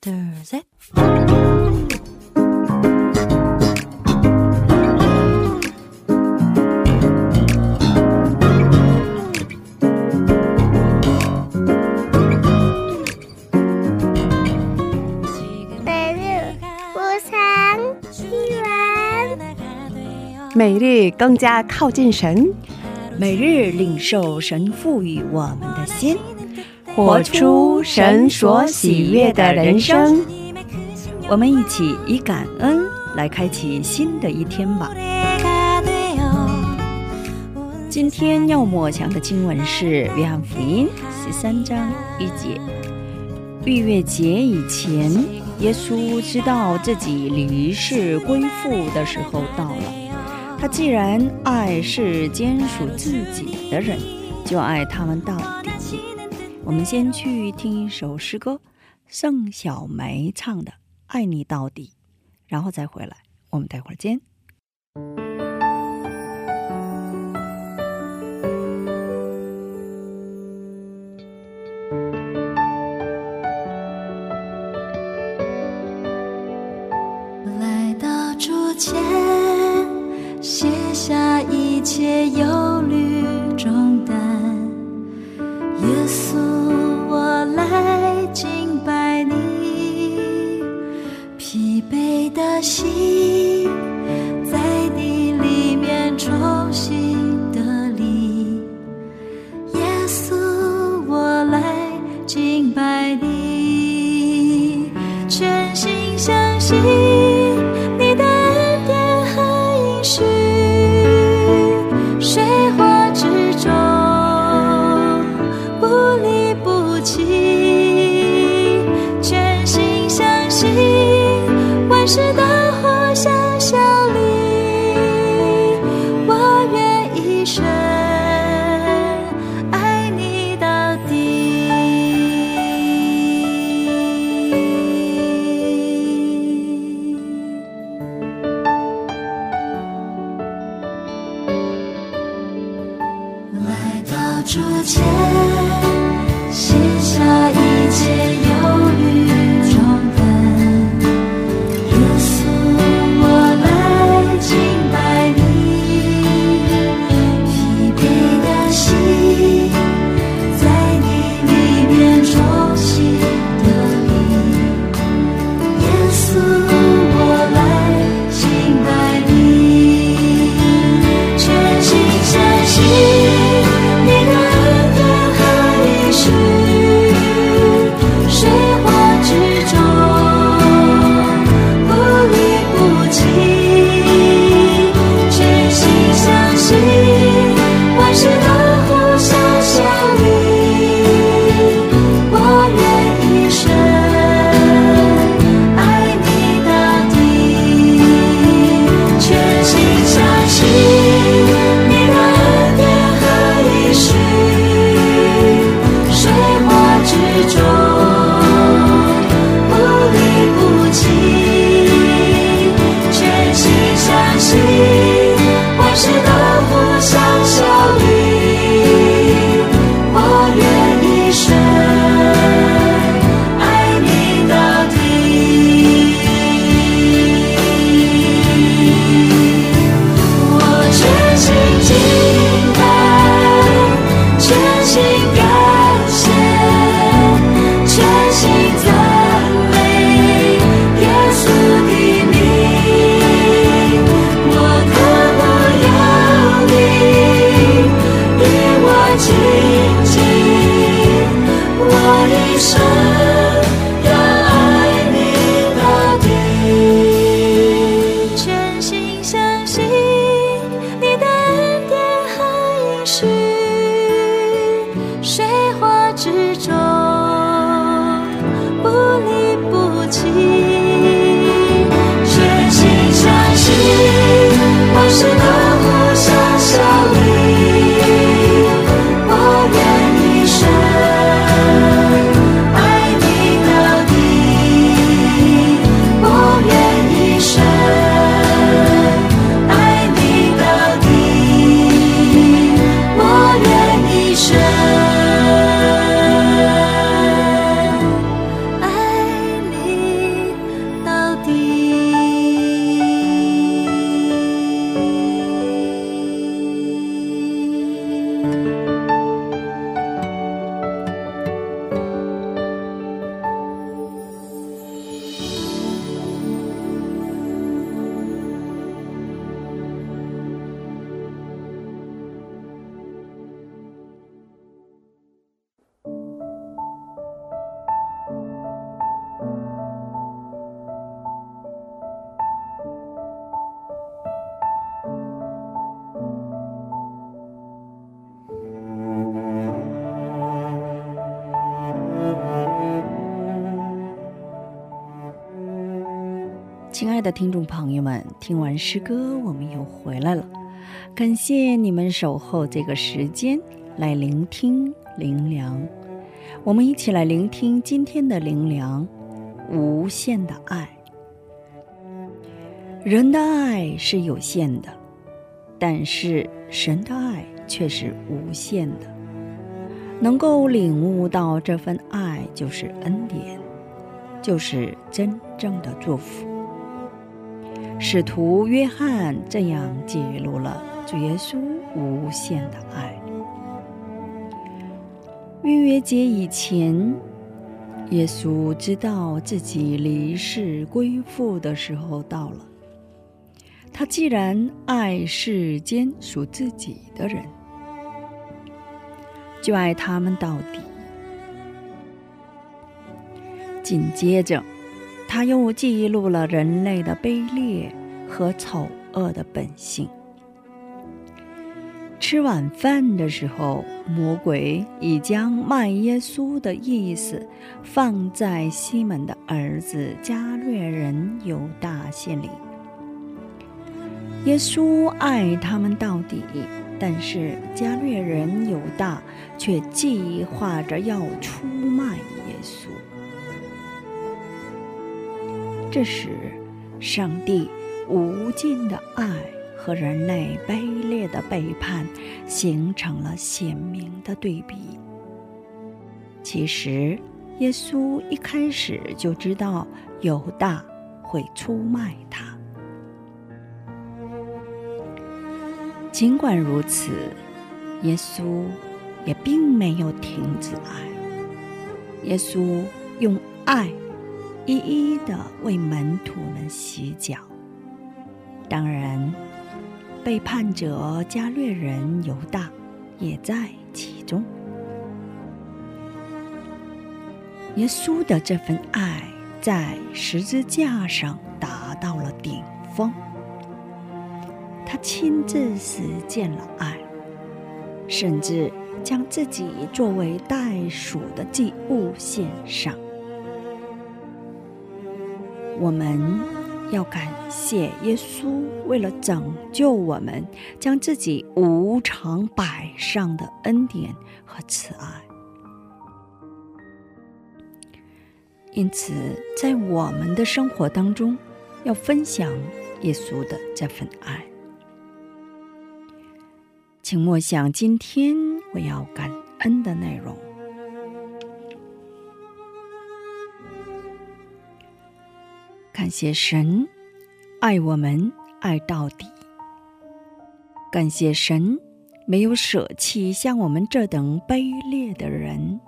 thursday 每日更加靠近神。每日领受神赋予我们的心。活出神所喜悦的人生。我们一起以感恩来开启新的一天吧。今天要默想的经文是《约翰福音》十三章一节。逾越节以前，耶稣知道自己离世归父的时候到了。他既然爱是坚属自己的人，就爱他们到底。我们先去听一首诗歌，盛小梅唱的《爱你到底》，然后再回来。我们待会儿见。来到主前，卸下一切夜色。到爱的听众朋友们，听完诗歌，我们又回来了。感谢你们守候这个时间来聆听灵粮。我们一起来聆听今天的灵粮：无限的爱。人的爱是有限的，但是神的爱却是无限的。能够领悟到这份爱，就是恩典，就是真正的祝福。使徒约翰这样记录了主耶稣无限的爱。逾越节以前，耶稣知道自己离世归父的时候到了。他既然爱世间属自己的人，就爱他们到底。紧接着，他又记录了人类的卑劣和丑恶的本性。吃晚饭的时候，魔鬼已将卖耶稣的意思放在西门的儿子加略人犹大心里。耶稣爱他们到底，但是加略人犹大却计划着要出卖耶稣。这时，上帝无尽的爱和人类卑劣的背叛形成了鲜明的对比。其实，耶稣一开始就知道犹大会出卖他。尽管如此，耶稣也并没有停止爱。耶稣用爱一一的为门徒们洗脚。当然，背叛者加略人犹大也在其中。耶稣的这份爱在十字架上达到了顶峰。他亲自实践了爱，甚至将自己作为袋鼠的祭物献上。我们要感谢耶稣，为了拯救我们，将自己无偿摆上的恩典和慈爱。因此，在我们的生活当中，要分享耶稣的这份爱。请默想今天我要感恩的内容。感谢神爱我们爱到底。感谢神没有舍弃像我们这等卑劣的人。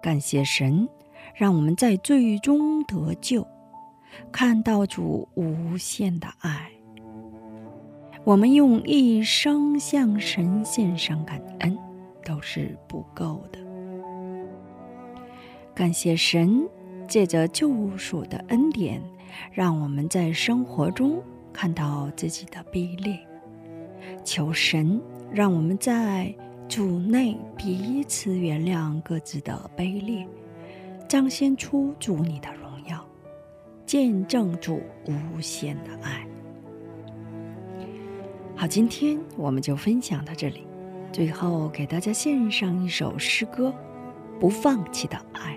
感谢神让我们在最终得救，看到主无限的爱。我们用一生向神献上感恩，都是不够的。感谢神借着救赎的恩典，让我们在生活中看到自己的卑劣。求神让我们在主内彼此原谅各自的卑劣，彰显出主你的荣耀，见证主无限的爱。好，今天我们就分享到这里。最后给大家献上一首诗歌《不放弃的爱》。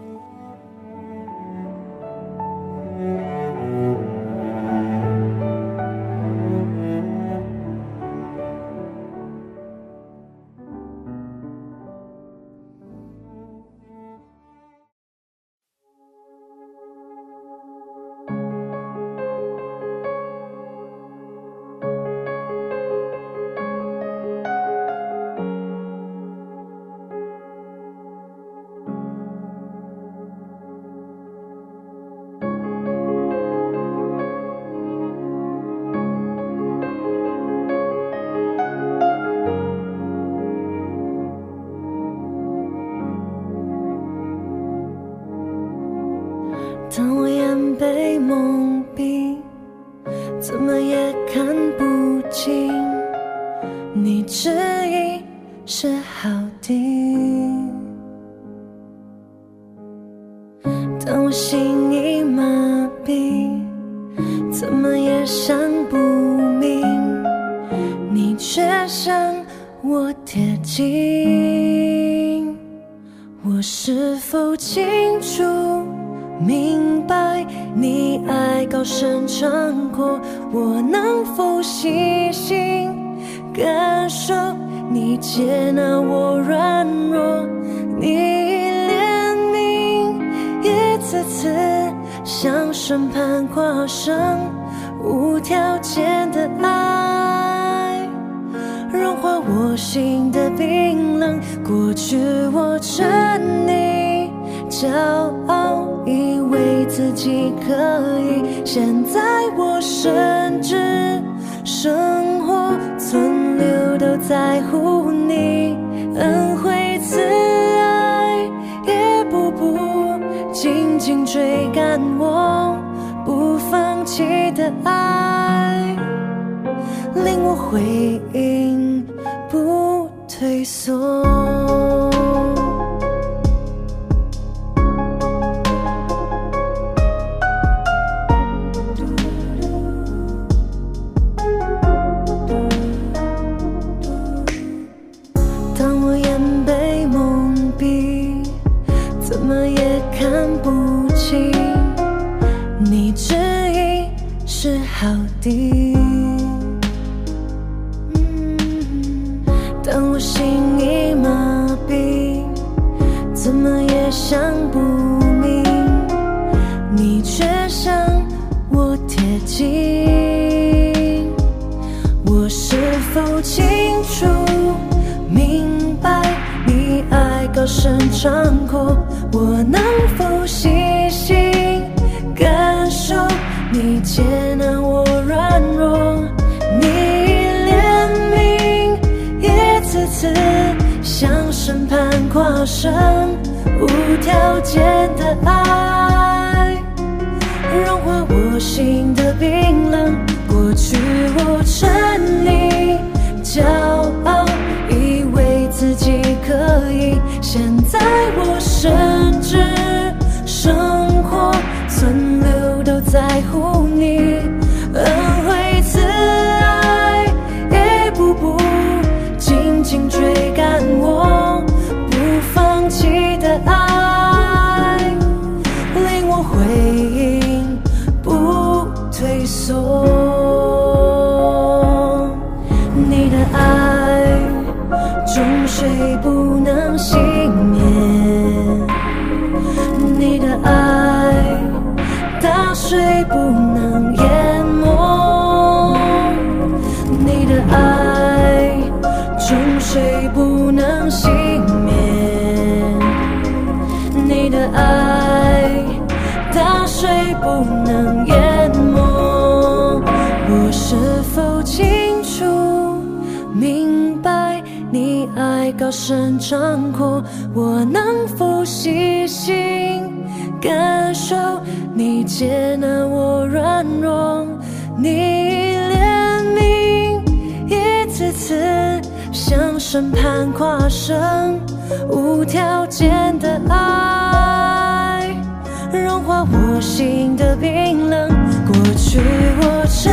是好的但我心已麻痹怎么也想不明？你却向我贴近我是否清楚明白你爱高声唱过我能否细心？感受你接纳我软弱？你怜悯，一。次次向审判跨生，无条件的爱融化我心的冰冷。过去我沉溺骄傲，以为自己可以，现在我甚至生活在乎你恩惠慈爱，也步步。紧紧追赶我不放弃的爱，令我回应不退缩。是否清楚明白你爱高声唱哭？我能否细心感受你接纳我软弱？你怜悯一次次向审判跨身，无条件的爱融化我心。在乎你。不清楚，明白你爱高声唱哭，我能否细心感受你接纳我软弱，你怜悯一次次向审判跨生，无条件的爱融化我心的冰冷，过去我承。